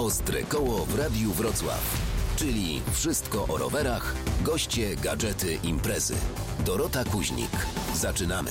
Ostre koło w Radiu Wrocław. Czyli wszystko o rowerach, goście, gadżety, imprezy. Dorota Kuźnik. Zaczynamy.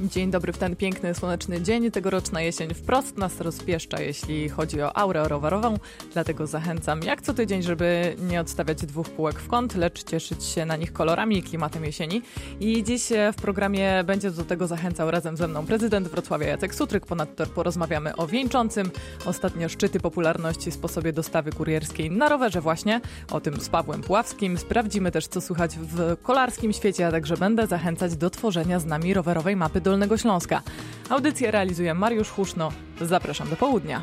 Dzień dobry w ten piękny, słoneczny dzień. Tegoroczna jesień wprost nas rozpieszcza, jeśli chodzi o aurę rowerową. Dlatego zachęcam jak co tydzień, żeby nie odstawiać dwóch półek w kąt, lecz cieszyć się na nich kolorami i klimatem jesieni. I dziś w programie będzie do tego zachęcał razem ze mną prezydent Wrocławia Jacek Sutryk. Ponadto porozmawiamy o wieńczącym. Ostatnio szczyty popularności sposobie dostawy kurierskiej na rowerze właśnie. O tym z Pawłem Puławskim. Sprawdzimy też, co słychać w kolarskim świecie, a także będę zachęcać do tworzenia z nami rowerowej mapy Dolnego Śląska. Audycję realizuje Mariusz Huszno. Zapraszam do południa.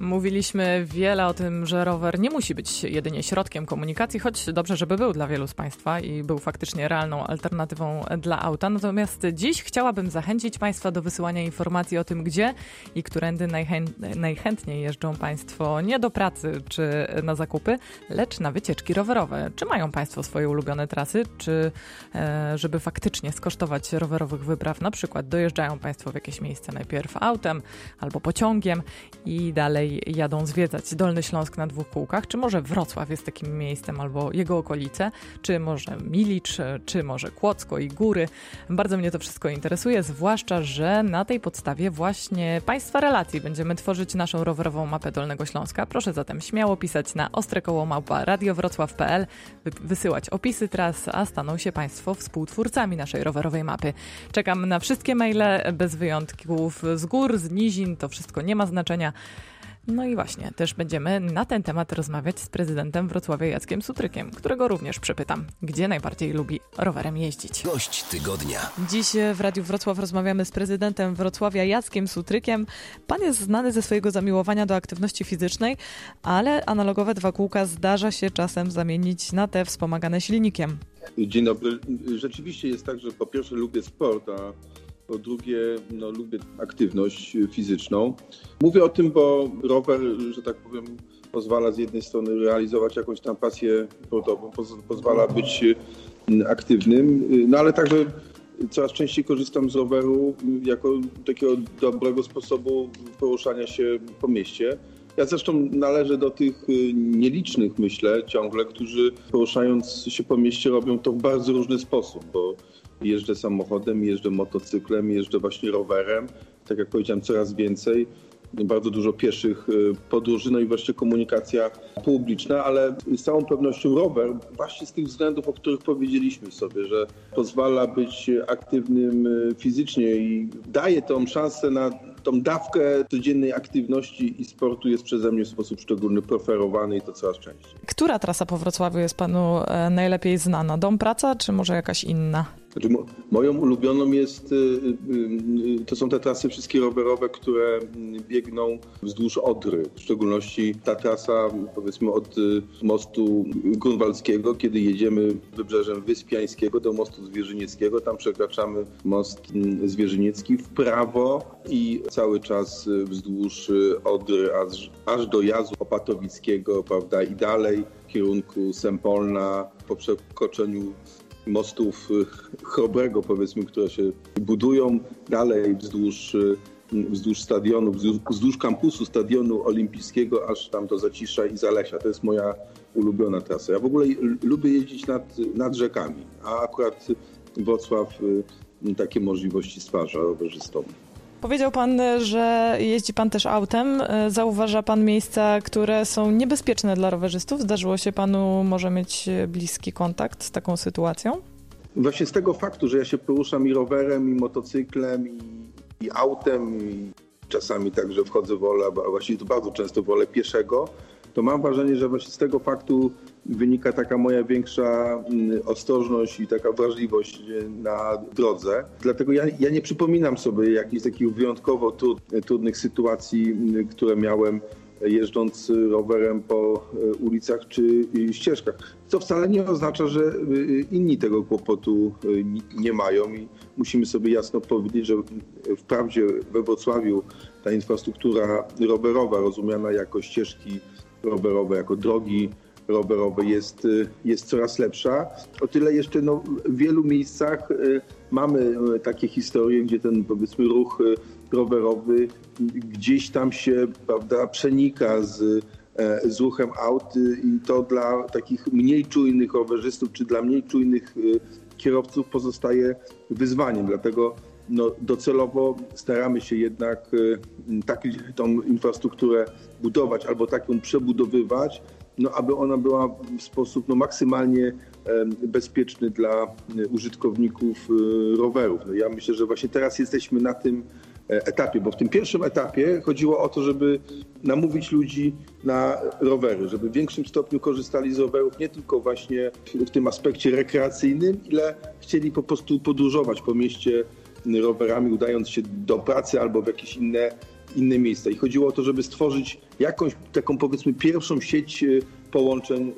Mówiliśmy wiele o tym, że rower nie musi być jedynie środkiem komunikacji, choć dobrze, żeby był dla wielu z Państwa i był faktycznie realną alternatywą dla auta. Natomiast dziś chciałabym zachęcić Państwa do wysyłania informacji o tym, gdzie i którędy najchę najchętniej jeżdżą Państwo nie do pracy czy na zakupy, lecz na wycieczki rowerowe. Czy mają Państwo swoje ulubione trasy, czy e, żeby faktycznie skosztować rowerowych wypraw, na przykład dojeżdżają Państwo w jakieś miejsce najpierw autem albo pociągiem i dalej dalej jadą zwiedzać Dolny Śląsk na dwóch kółkach, czy może Wrocław jest takim miejscem albo jego okolice, czy może Milicz, czy może Kłodzko i góry. Bardzo mnie to wszystko interesuje, zwłaszcza, że na tej podstawie właśnie Państwa relacji będziemy tworzyć naszą rowerową mapę Dolnego Śląska. Proszę zatem śmiało pisać na ostrekołomałpa radiowrocław.pl, wysyłać opisy tras, a staną się Państwo współtwórcami naszej rowerowej mapy. Czekam na wszystkie maile bez wyjątków z gór, z nizin, to wszystko nie ma znaczenia. No i właśnie, też będziemy na ten temat rozmawiać z prezydentem Wrocławia Jackiem Sutrykiem, którego również przepytam, gdzie najbardziej lubi rowerem jeździć. Gość tygodnia. Dziś w Radiu Wrocław rozmawiamy z prezydentem Wrocławia Jackiem Sutrykiem. Pan jest znany ze swojego zamiłowania do aktywności fizycznej, ale analogowe dwa kółka zdarza się czasem zamienić na te wspomagane silnikiem. Dzień dobry. Rzeczywiście jest tak, że po pierwsze lubię sport, a po drugie, no, lubię aktywność fizyczną. Mówię o tym, bo rower, że tak powiem, pozwala z jednej strony realizować jakąś tam pasję sportową, pozwala być aktywnym, no ale także coraz częściej korzystam z roweru jako takiego dobrego sposobu poruszania się po mieście. Ja zresztą należę do tych y, nielicznych, myślę, ciągle, którzy poruszając się po mieście robią to w bardzo różny sposób, bo jeżdżę samochodem, jeżdżę motocyklem, jeżdżę właśnie rowerem. Tak jak powiedziałem, coraz więcej. Bardzo dużo pieszych y, podróży, no i wreszcie komunikacja publiczna, ale z całą pewnością rower, właśnie z tych względów, o których powiedzieliśmy sobie, że pozwala być aktywnym y, fizycznie i daje tą szansę na tą dawkę codziennej aktywności i sportu jest przeze mnie w sposób szczególny preferowany i to coraz częściej. Która trasa po Wrocławiu jest panu e, najlepiej znana? Dom, praca czy może jakaś inna? Znaczy, moją ulubioną jest, y, y, y, to są te trasy wszystkie rowerowe, które biegną wzdłuż Odry. W szczególności ta trasa powiedzmy od mostu Grunwaldzkiego, kiedy jedziemy wybrzeżem Wyspiańskiego do mostu Zwierzynieckiego. Tam przekraczamy most Zwierzyniecki w prawo i cały czas wzdłuż Odry aż, aż do Jazu Opatowickiego, prawda, i dalej w kierunku Sempolna po przekroczeniu mostów y, Chrobrego, powiedzmy, które się budują dalej wzdłuż, y, wzdłuż stadionu, wzdłuż, wzdłuż kampusu stadionu olimpijskiego, aż tam do Zacisza i Zalesia. To jest moja ulubiona trasa. Ja w ogóle lubię jeździć nad, nad rzekami, a akurat Wrocław y, takie możliwości stwarza rowerzystom. Powiedział pan, że jeździ pan też autem. Zauważa pan miejsca, które są niebezpieczne dla rowerzystów? Zdarzyło się panu może mieć bliski kontakt z taką sytuacją? Właśnie z tego faktu, że ja się poruszam i rowerem, i motocyklem, i, i autem, i czasami także wchodzę wolę, a właściwie to bardzo często wolę pieszego, to mam wrażenie, że właśnie z tego faktu wynika taka moja większa mm, ostrożność i taka wrażliwość na drodze. Dlatego ja, ja nie przypominam sobie jakichś takich wyjątkowo trudnych sytuacji, mm, które miałem jeżdżąc rowerem po e, ulicach czy ścieżkach. Co wcale nie oznacza, że e, inni tego kłopotu e, nie mają i musimy sobie jasno powiedzieć, że wprawdzie we Wrocławiu ta infrastruktura rowerowa, rozumiana jako ścieżki rowerowe, jako drogi rowerowe jest, jest coraz lepsza. O tyle jeszcze no, w wielu miejscach mamy takie historie, gdzie ten powiedzmy ruch rowerowy gdzieś tam się prawda, przenika z z ruchem aut i to dla takich mniej czujnych rowerzystów czy dla mniej czujnych kierowców pozostaje wyzwaniem. Dlatego no, docelowo staramy się jednak tak tą infrastrukturę budować albo tak ją przebudowywać, no, aby ona była w sposób no, maksymalnie bezpieczny dla użytkowników rowerów. No, ja myślę, że właśnie teraz jesteśmy na tym E, etapie, bo w tym pierwszym etapie chodziło o to, żeby namówić ludzi na rowery, żeby w większym stopniu korzystali z rowerów nie tylko właśnie w tym aspekcie rekreacyjnym, ile chcieli po prostu podróżować po mieście rowerami, udając się do pracy albo w jakieś inne, inne miejsca. I chodziło o to, żeby stworzyć jakąś taką powiedzmy pierwszą sieć e, połączeń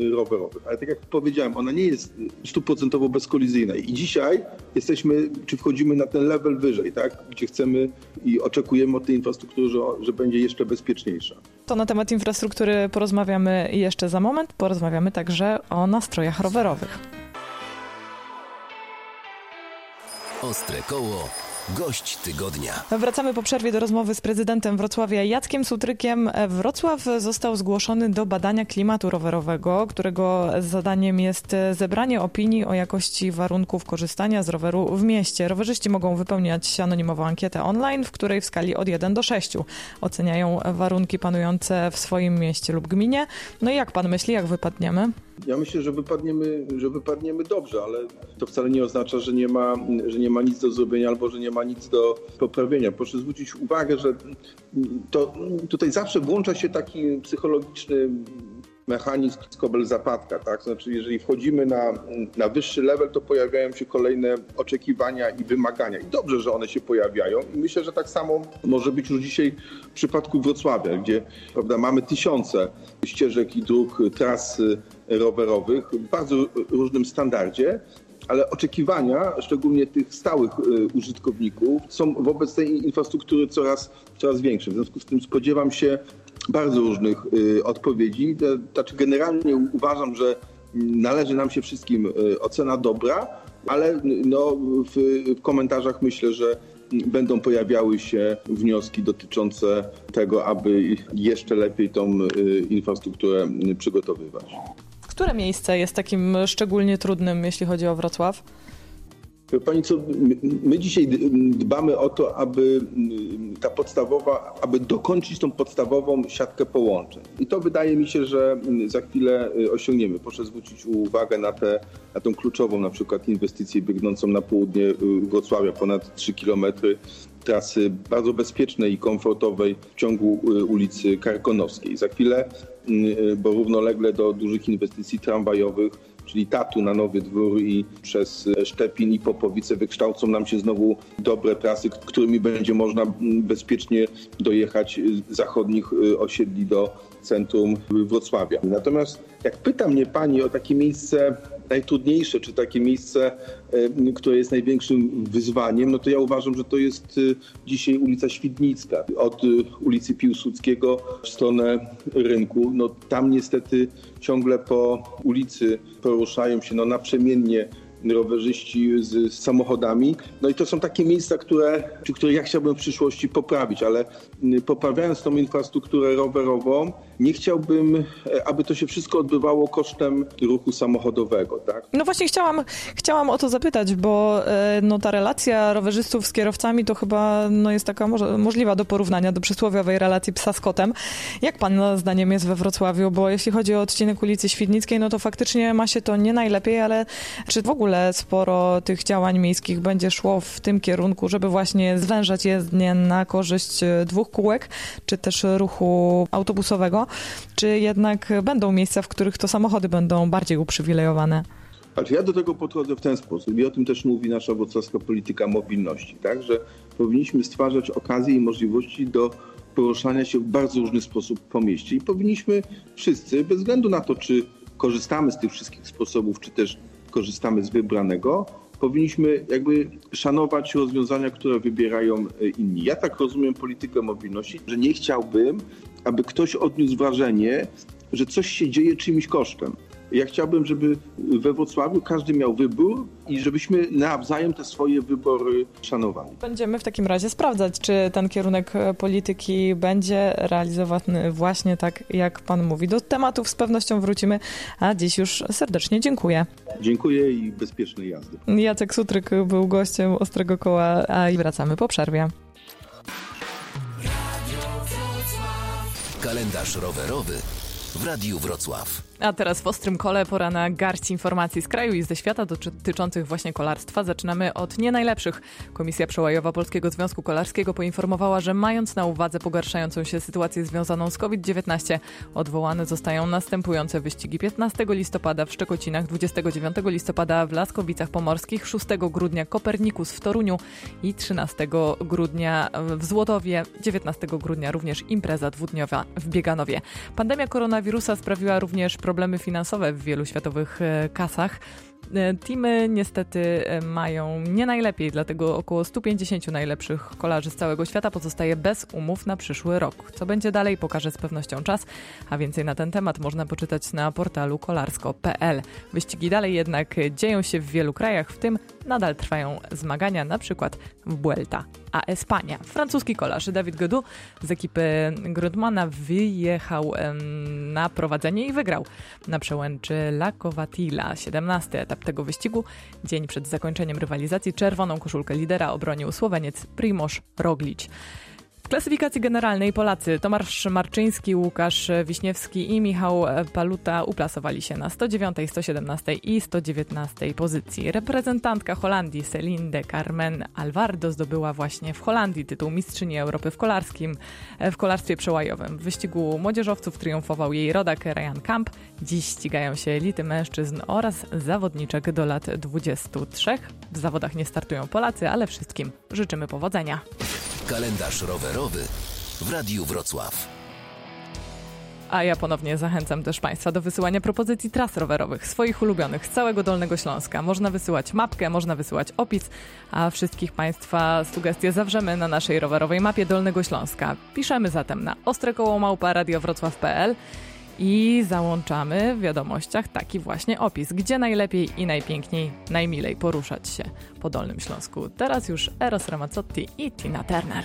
y, rowerowych. Ale tak jak powiedziałem, ona nie jest stuprocentowo bezkolizyjna. I dzisiaj jesteśmy, czy wchodzimy na ten level wyżej, tak? gdzie chcemy i oczekujemy od tej infrastruktury, że, że będzie jeszcze bezpieczniejsza. To na temat infrastruktury porozmawiamy jeszcze za moment. Porozmawiamy także o nastrojach rowerowych. Ostre koło Gość tygodnia. Wracamy po przerwie do rozmowy z prezydentem Wrocławia Jackiem Sutrykiem. Wrocław został zgłoszony do badania klimatu rowerowego, którego zadaniem jest zebranie opinii o jakości warunków korzystania z roweru w mieście. Rowerzyści mogą wypełniać anonimową ankietę online, w której w skali od 1 do 6 oceniają warunki panujące w swoim mieście lub gminie. No i jak pan myśli, jak wypadniemy? Ja myślę, że wypadniemy, że wypadniemy dobrze, ale to wcale nie oznacza, że nie, ma, że nie ma nic do zrobienia albo że nie ma nic do poprawienia. Proszę zwrócić uwagę, że to tutaj zawsze włącza się taki psychologiczny mechanizm skobel zapadka, tak? Znaczy, jeżeli wchodzimy na, na wyższy level, to pojawiają się kolejne oczekiwania i wymagania. I dobrze, że one się pojawiają. I myślę, że tak samo może być już dzisiaj w przypadku Wrocławia, gdzie prawda, mamy tysiące ścieżek i dróg, tras rowerowych w bardzo różnym standardzie, ale oczekiwania, szczególnie tych stałych y, użytkowników, są wobec tej infrastruktury coraz, coraz większe. W związku z tym spodziewam się bardzo różnych y, odpowiedzi. Znaczy generalnie uważam, że należy nam się wszystkim y, ocena dobra, ale no, w, w komentarzach myślę, że będą pojawiały się wnioski dotyczące tego, aby jeszcze lepiej tą infrastrukturę przygotowywać. Które miejsce jest takim szczególnie trudnym, jeśli chodzi o Wrocław? Pani co, my dzisiaj dbamy o to, aby ta podstawowa, aby dokończyć tą podstawową siatkę połączeń. I to wydaje mi się, że za chwilę y, osiągniemy. Proszę zwrócić uwagę na, tę na tą kluczową na przykład inwestycję biegnącą na południe y, Wrocławia, ponad 3 kilometry trasy bardzo bezpiecznej i komfortowej w ciągu y, ulicy Karkonowskiej. Za chwilę, bo równolegle do dużych inwestycji tramwajowych czyli Tatu na Nowy Dwór i przez Szczepin i Popowice wykształcą nam się znowu dobre trasy, którymi będzie można bezpiecznie dojechać z zachodnich y, osiedli do centrum Wrocławia. Natomiast jak pyta mnie pani o takie miejsce najtrudniejsze, czy takie miejsce, które jest największym wyzwaniem, no to ja uważam, że to jest e, dzisiaj ulica Świdnicka. Od e, ulicy Piłsudskiego w stronę rynku. No tam niestety ciągle po ulicy poruszają się no, naprzemiennie rowerzyści z, z, samochodami. No i to są takie miejsca, które, które ja chciałbym w przyszłości poprawić, ale poprawiając tą infrastrukturę rowerową, nie chciałbym, e, aby to się wszystko odbywało kosztem ruchu samochodowego. Tak? No właśnie chciałam, chciałam o to zapytać, bo e, no, ta relacja rowerzystów z kierowcami to chyba no, jest taka możliwa do porównania do przysłowiowej relacji psa z kotem. Jak pan zdaniem jest we Wrocławiu? Bo jeśli chodzi o odcinek ulicy Świdnickiej, no to faktycznie ma się to nie najlepiej, ale czy w ogóle sporo tych działań miejskich będzie szło w tym kierunku, żeby właśnie zwężać jezdnię na korzyść e, dwóch kółek, czy też ruchu autobusowego? Czy jednak będą miejsca, w których to samochody będą bardziej uprzywilejowane? Ja do tego podchodzę w ten sposób i o tym też mówi nasza wrocławska polityka mobilności, tak, że powinniśmy stwarzać okazje i możliwości do poruszania się w bardzo różny sposób po mieście i powinniśmy wszyscy, bez względu na to, czy korzystamy z tych wszystkich sposobów, czy też korzystamy z wybranego, powinniśmy jakby szanować rozwiązania, które wybierają e, inni. Ja tak rozumiem politykę mobilności, że nie chciałbym, aby ktoś odniósł wrażenie, że coś się dzieje czyimś kosztem. Ja chciałbym, żeby we Wrocławiu każdy miał wybór i żebyśmy nawzajem te swoje wybory szanowali. Będziemy w takim razie sprawdzać, czy ten kierunek polityki będzie realizowany właśnie tak, jak pan mówi. Do tematów z pewnością wrócimy, a dziś już serdecznie dziękuję. Dziękuję i bezpiecznej jazdy. Jacek Sutryk był gościem Ostrego Koła, a i wracamy po przerwie. Kalendarz rowerowy w Radiu Wrocław. A teraz w Ostrym Kole pora na garść informacji z kraju i ze świata dotyczących właśnie kolarstwa. Zaczynamy od nie najlepszych. Komisja Przełajowa Polskiego Związku Kolarskiego poinformowała, że mając na uwadze pogarszającą się sytuację związaną z COVID-19, odwołane zostają następujące wyścigi 15 listopada w Szczekocinach, 29 listopada w Laskowicach Pomorskich, 6 grudnia Kopernikus w Toruniu i 13 grudnia w Złotowie, 19 grudnia również impreza dwudniowa w Bieganowie. Pandemia koronawirusa sprawiła również problemy finansowe w wielu światowych e, kasach. E, teamy niestety e, mają nie najlepiej, dlatego około 150 najlepszych kolarzy z całego świata pozostaje bez umów na przyszły rok. Co będzie dalej, pokaże z pewnością czas, a więcej na ten temat można poczytać na portalu kolarsko.pl. Wyścigi dalej jednak dzieją się w wielu krajach, w tym nadal trwają zmagania, na przykład w Vuelta a Espania. Francuski kolarz Dawid Godu z ekipy Grudmana wyjechał na prowadzenie i wygrał na przełęczy La Covatilla. 17 etap tego wyścigu. Dzień przed zakończeniem rywalizacji czerwoną koszulkę lidera obronił Słoweniec Primoz Roglic. W klasyfikacji generalnej Polacy Tomasz Marczyński, Łukasz Wiśniewski i Michał Paluta uplasowali się na 109, 117 i 119 pozycji. Reprezentantka Holandii Celinde Carmen Alvardo zdobyła właśnie w Holandii tytuł mistrzyni Europy w kolarskim, w kolarstwie przełajowym. W wyścigu młodzieżowców triumfował jej rodak Ryan Camp. Dziś ścigają się elity mężczyzn oraz zawodniczek do lat 23. W zawodach nie startują Polacy, ale wszystkim życzymy powodzenia. Kalendarz rowerowy w Radiu Wrocław. A ja ponownie zachęcam też Państwa do wysyłania propozycji tras rowerowych, swoich ulubionych z całego Dolnego Śląska. Można wysyłać mapkę, można wysyłać opis, a wszystkich Państwa sugestie zawrzemy na naszej rowerowej mapie Dolnego Śląska. Piszemy zatem na ostrekołomałpa radiowrocław.pl i załączamy w wiadomościach taki właśnie opis, gdzie najlepiej i najpiękniej, najmilej poruszać się po Dolnym Śląsku. Teraz już Eros Ramazzotti i Tina Turner.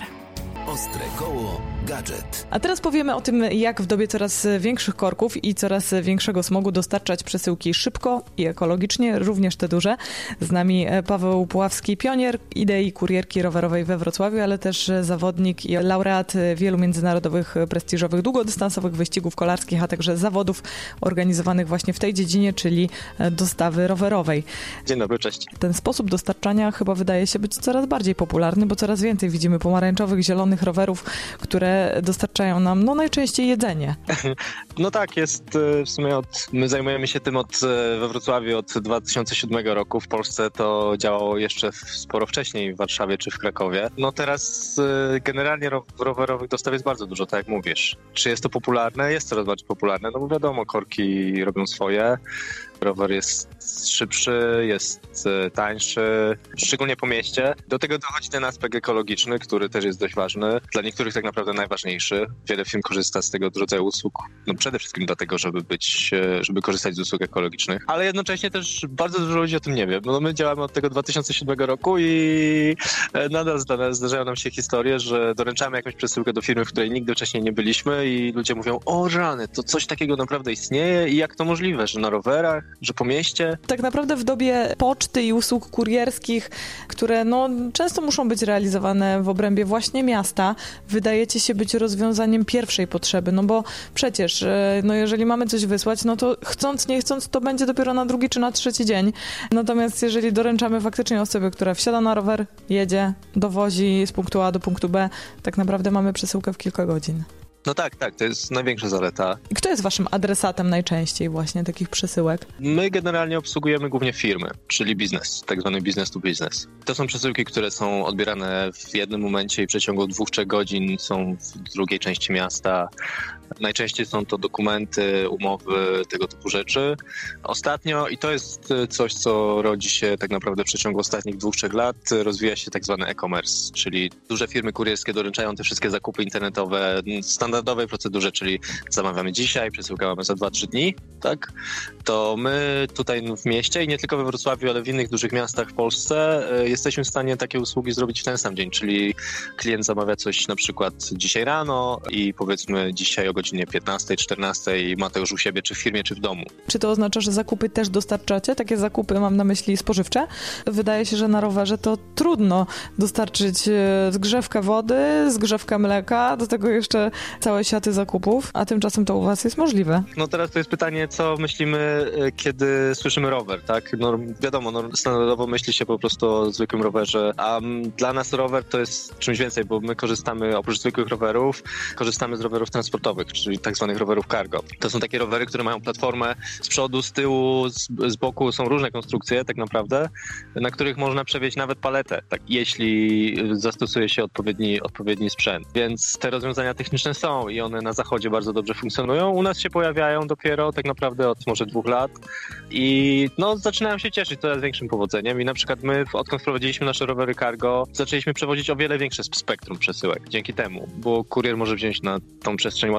Ostre koło gadżet. A teraz powiemy o tym, jak w dobie coraz większych korków i coraz większego smogu dostarczać przesyłki szybko i ekologicznie, również te duże. Z nami Paweł Puławski, pionier idei kurierki rowerowej we Wrocławiu, ale też zawodnik i laureat wielu międzynarodowych, prestiżowych, długodystansowych wyścigów kolarskich, a także zawodów organizowanych właśnie w tej dziedzinie, czyli dostawy rowerowej. Dzień dobry, cześć. Ten sposób dostarczania chyba wydaje się być coraz bardziej popularny, bo coraz więcej widzimy pomarańczowych, zielonych rowerów, które dostarczają nam no najczęściej jedzenie. No tak, jest e, w sumie od, my zajmujemy się tym od, e, we Wrocławiu od 2007 roku. W Polsce to działało jeszcze sporo wcześniej w Warszawie czy w Krakowie. No teraz e, generalnie rowerowych dostaw jest bardzo dużo, tak jak mówisz. Czy jest to popularne? Jest coraz bardziej popularne, no bo wiadomo, korki robią swoje. Rower jest szybszy, jest tańszy, szczególnie po mieście. Do tego dochodzi ten aspekt ekologiczny, który też jest dość ważny. Dla niektórych tak naprawdę najważniejszy. Wiele firm korzysta z tego rodzaju usług. No przede wszystkim dlatego, żeby być, żeby korzystać z usług ekologicznych. Ale jednocześnie też bardzo dużo ludzi o tym nie wie. No my działamy od tego 2007 roku i nadal zdarzają nam się historie, że doręczamy jakąś przesyłkę do firmy, w której nigdy wcześniej nie byliśmy i ludzie mówią, o rany, to coś takiego naprawdę istnieje i jak to możliwe, że na rowerach, że po mieście? Tak naprawdę w dobie poczty i usług kurierskich, które no, często muszą być realizowane w obrębie właśnie miasta, wydajecie się być rozwiązaniem pierwszej potrzeby, no bo przecież, e, no jeżeli mamy coś wysłać, no to chcąc, nie chcąc, to będzie dopiero na drugi czy na trzeci dzień. Natomiast jeżeli doręczamy faktycznie osobę, która wsiada na rower, jedzie, dowozi z punktu A do punktu B, tak naprawdę mamy przesyłkę w kilka godzin. No tak, tak, to jest największa zaleta. I kto jest waszym adresatem najczęściej właśnie takich przesyłek? My generalnie obsługujemy głównie firmy, czyli biznes, tak zwany business to business. To są przesyłki, które są odbierane w jednym momencie i w przeciągu dwóch, trzech godzin są w drugiej części miasta Najczęściej są to dokumenty, umowy, tego typu rzeczy. Ostatnio, i to jest coś, co rodzi się tak naprawdę w przeciągu ostatnich dwóch, trzech lat, rozwija się tak zwany e-commerce, czyli duże firmy kurierskie doręczają te wszystkie zakupy internetowe w standardowej procedurze, czyli zamawiamy dzisiaj, przesyłamy za 2-3 dni, tak? To my tutaj w mieście i nie tylko we Wrocławiu, ale w innych dużych miastach w Polsce e, jesteśmy w stanie takie usługi zrobić w ten sam dzień, czyli klient zamawia coś na przykład dzisiaj rano i powiedzmy dzisiaj o godzinie 15, 14 ma to już u siebie, czy w firmie, czy w domu. Czy to oznacza, że zakupy też dostarczacie? Takie zakupy mam na myśli spożywcze? Wydaje się, że na rowerze to trudno dostarczyć e, zgrzewkę wody, zgrzewkę mleka, do tego jeszcze całe siaty zakupów, a tymczasem to u was jest możliwe. No teraz to jest pytanie, co myślimy, e, kiedy słyszymy rower, tak? No wiadomo, no, standardowo myśli się po prostu o zwykłym rowerze, a dla nas rower to jest czymś więcej, bo my korzystamy oprócz zwykłych rowerów, korzystamy z rowerów transportowych, czyli tak zwanych rowerów cargo. To są takie rowery, które mają platformę z przodu, z tyłu, z, z boku, są różne konstrukcje tak naprawdę, na których można przewieźć nawet paletę, tak, jeśli zastosuje się odpowiedni, odpowiedni sprzęt. Więc te rozwiązania techniczne są i one na zachodzie bardzo dobrze funkcjonują. U nas się pojawiają dopiero tak naprawdę od może dwóch lat i no, zaczynają się cieszyć coraz większym powodzeniem i na przykład my, odkąd wprowadziliśmy nasze rowery cargo, zaczęliśmy przewozić o wiele większe spektrum przesyłek dzięki temu, bo kurier może wziąć na tą przestrzeń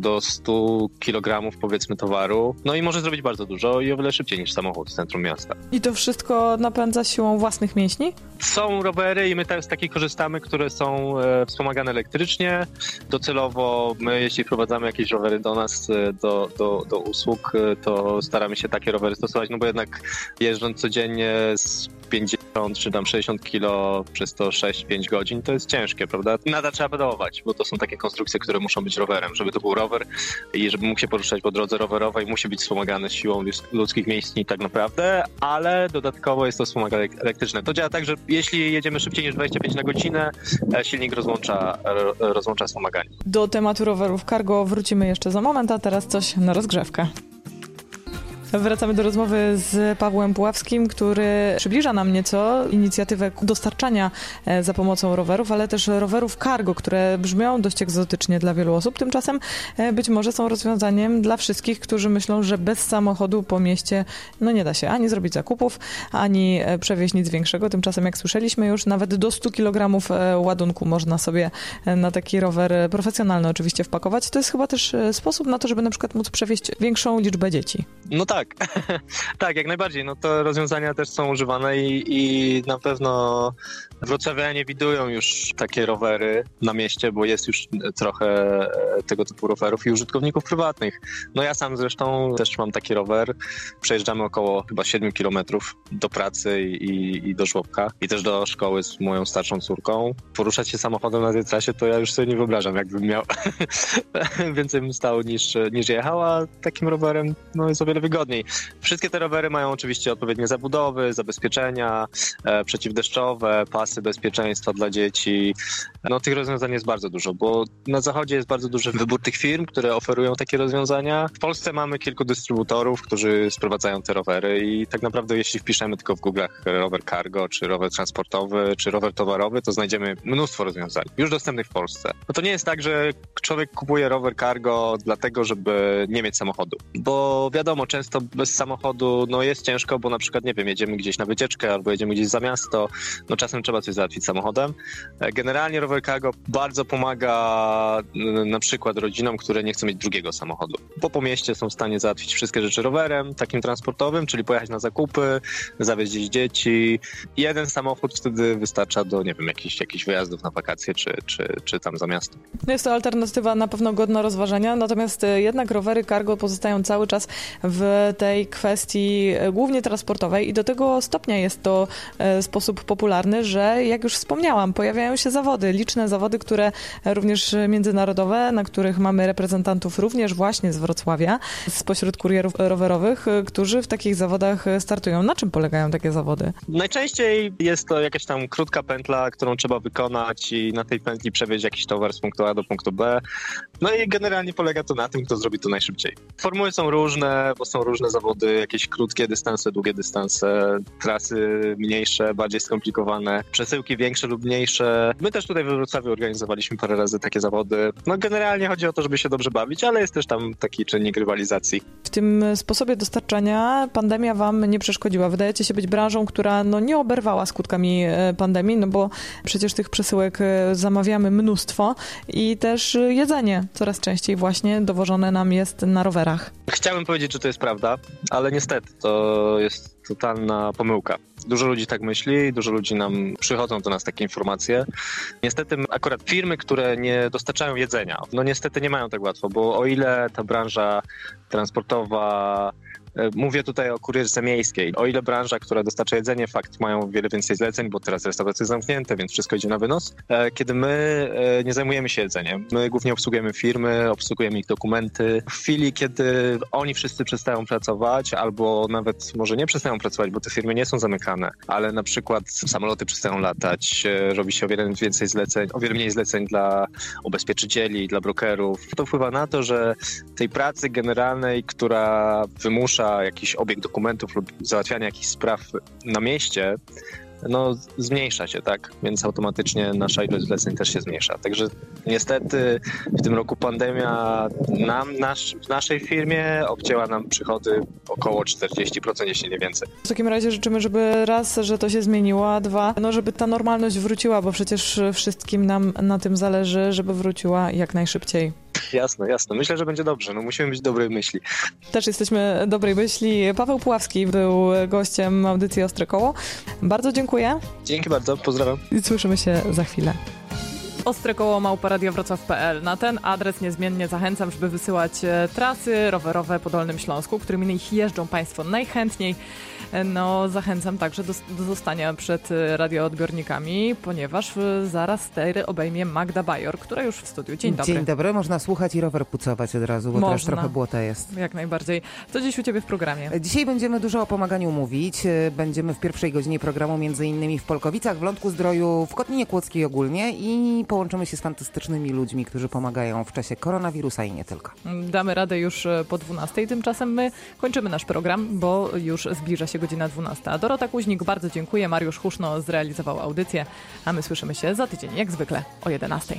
do 100 kg powiedzmy towaru, no i może zrobić bardzo dużo i o wiele szybciej niż samochód w centrum miasta. I to wszystko napędza siłą własnych mięśni? Są rowery i my z takich korzystamy, które są e, wspomagane elektrycznie. Docelowo my, jeśli wprowadzamy jakieś rowery do nas, e, do, do, do usług, e, to staramy się takie rowery stosować, no bo jednak jeżdżąc codziennie z 50 czy tam 60 kilo przez to 6-5 godzin, to jest ciężkie, prawda? Nada trzeba pedałować, bo to są takie konstrukcje, które muszą być rowerem. Żeby to był rower i żeby mógł się poruszać po drodze rowerowej, musi być wspomagany siłą ludzkich mięśni tak naprawdę, ale dodatkowo jest to wspomagane elektryczne. To działa tak, że jeśli jedziemy szybciej niż 25 na godzinę, e, silnik rozłącza, rozłącza wspomaganie. Do tematu rowerów cargo wrócimy jeszcze za moment, a teraz coś na rozgrzewkę. Wracamy do rozmowy z Pawłem Puławskim, który przybliża nam nieco inicjatywę dostarczania e, za pomocą rowerów, ale też rowerów cargo, które brzmią dość egzotycznie dla wielu osób. Tymczasem e, być może są rozwiązaniem dla wszystkich, którzy myślą, że bez samochodu po mieście no nie da się ani zrobić zakupów, ani e, przewieźć nic większego. Tymczasem, jak słyszeliśmy już, nawet do 100 kg ładunku można sobie na taki rower profesjonalny oczywiście wpakować. To jest chyba też sposób na to, żeby na przykład móc przewieźć większą liczbę dzieci. No tak, tak, tak, jak najbardziej. No to rozwiązania też są używane i, i na pewno wrocławianie widują już takie rowery na mieście, bo jest już trochę e, tego typu rowerów i użytkowników prywatnych. No ja sam zresztą też mam taki rower. Przejeżdżamy około chyba 7 kilometrów do pracy i, i do żłobka i też do szkoły z moją starszą córką. Poruszać się samochodem na tej trasie to ja już sobie nie wyobrażam, jakbym miał więcej bym stał niż, niż jechał, a takim rowerem no, jest o wiele wygodniej. Wszystkie te rowery mają oczywiście odpowiednie zabudowy, zabezpieczenia e, przeciwdeszczowe, pasy bezpieczeństwa dla dzieci. No tych rozwiązań jest bardzo dużo, bo na zachodzie jest bardzo duży wybór tych firm, które oferują takie rozwiązania. W Polsce mamy kilku dystrybutorów, którzy sprowadzają te rowery i tak naprawdę jeśli wpiszemy tylko w Google'ach rower cargo, czy rower transportowy, czy rower towarowy, to znajdziemy mnóstwo rozwiązań już dostępnych w Polsce. No to nie jest tak, że człowiek kupuje rower cargo dlatego, żeby nie mieć samochodu, bo wiadomo, często bez samochodu no jest ciężko, bo na przykład, nie wiem, jedziemy gdzieś na wycieczkę albo jedziemy gdzieś za miasto, no czasem trzeba coś załatwić samochodem. E, generalnie rower cargo bardzo pomaga na przykład rodzinom, które nie chcą mieć drugiego samochodu, bo po mieście są w stanie załatwić wszystkie rzeczy rowerem, takim transportowym, czyli pojechać na zakupy, zawieźć dzieci. Jeden samochód wtedy wystarcza do, nie wiem, jakichś, jakichś wyjazdów na wakacje czy, czy, czy tam za miasto. No jest to alternatywa na pewno godna rozważenia, natomiast e, jednak rowery cargo pozostają cały czas w tej kwestii e, głównie transportowej i do tego stopnia jest to e, sposób popularny, że jak już wspomniałam, pojawiają się zawody, liczne zawody, które również międzynarodowe, na których mamy reprezentantów również właśnie z Wrocławia, spośród kurierów rowerowych, e, którzy w takich zawodach startują. Na czym polegają takie zawody? Najczęściej jest to jakaś tam krótka pętla, którą trzeba wykonać i na tej pętli przewieźć jakiś towar z punktu A do punktu B. No i generalnie polega to na tym, kto zrobi to najszybciej. Formuły są różne, bo są różne zawody, jakieś krótkie dystanse, długie dystanse, trasy mniejsze, bardziej skomplikowane, przesyłki większe lub mniejsze. My też tutaj we Wrocławiu organizowaliśmy parę razy takie zawody. No generalnie chodzi o to, żeby się dobrze bawić, ale jest też tam taki czynnik rywalizacji. W tym sposobie dostarczania pandemia wam nie przeszkodziła. Wydajecie się być branżą, która no, nie oberwała skutkami e, pandemii, no bo przecież tych przesyłek e, zamawiamy mnóstwo i też jedzenie coraz częściej właśnie dowożone nam jest na rowerach. Chciałbym powiedzieć, że to jest prawda, ale niestety to jest totalna pomyłka. Dużo ludzi tak myśli, dużo ludzi nam przychodzą do nas takie informacje. Niestety akurat firmy, które nie dostarczają jedzenia, no niestety nie mają tak łatwo, bo o ile ta branża transportowa mówię tutaj o kurierce miejskiej. O ile branża, która dostarcza jedzenie, fakt mają wiele więcej zleceń, bo teraz restauracje zamknięte, więc wszystko idzie na wynos. E, kiedy my e, nie zajmujemy się jedzeniem, my głównie obsługujemy firmy, obsługujemy ich dokumenty. W chwili, kiedy oni wszyscy przestają pracować, albo nawet może nie przestają pracować, bo te firmy nie są zamykane, ale na przykład samoloty przestają latać, robi się o wiele więcej zleceń, o wiele mniej zleceń dla ubezpieczycieli, dla brokerów. To wpływa na to, że tej pracy generalnej, która wymusza jakiś obieg dokumentów lub załatwianie jakichś spraw na mieście, no zmniejsza się, tak? Więc automatycznie nasza ilość zleceń też się zmniejsza. Także niestety w tym roku pandemia nam, nasz, w naszej firmie obcięła nam przychody około 40%, jeśli nie więcej. W takim razie życzymy, żeby raz, że to się zmieniło, a dwa, no żeby ta normalność wróciła, bo przecież wszystkim nam na tym zależy, żeby wróciła jak najszybciej. Jasne, jasne. Myślę, że będzie dobrze. No musimy być dobrej myśli. Też jesteśmy dobrej myśli. Paweł Puławski był gościem audycji Ostre Koło. Bardzo dziękuję. Dzięki bardzo, pozdrawiam. I słyszymy się za chwilę. Ostre koło małparadiowrocław.pl. Na ten adres niezmiennie zachęcam, żeby wysyłać e, trasy rowerowe po Dolnym Śląsku, którymi jeżdżą Państwo najchętniej. No, zachęcam także do, do zostania przed y, radioodbiornikami, ponieważ zaraz stery obejmie Magda Bajor, która już w studiu. Dzień dobry. Dzień dobry, można słuchać i rower pucować od razu, bo można. trochę błota jest. Jak najbardziej. Co dziś u Ciebie w programie? Dzisiaj będziemy dużo o pomaganiu mówić. Będziemy w pierwszej godzinie programu między innymi w Polkowicach, w Lądku Zdroju, w Kotlinie Kłodzkiej ogólnie i połączymy się z fantastycznymi ludźmi, którzy pomagają w czasie koronawirusa i nie tylko. Damy radę już po 12. Tymczasem my kończymy nasz program, bo już zbliża się godzina 12. Dorota Kuźnik, bardzo dziękuję. Mariusz Huszno zrealizował audycję, a my słyszymy się za tydzień, jak zwykle, o 11.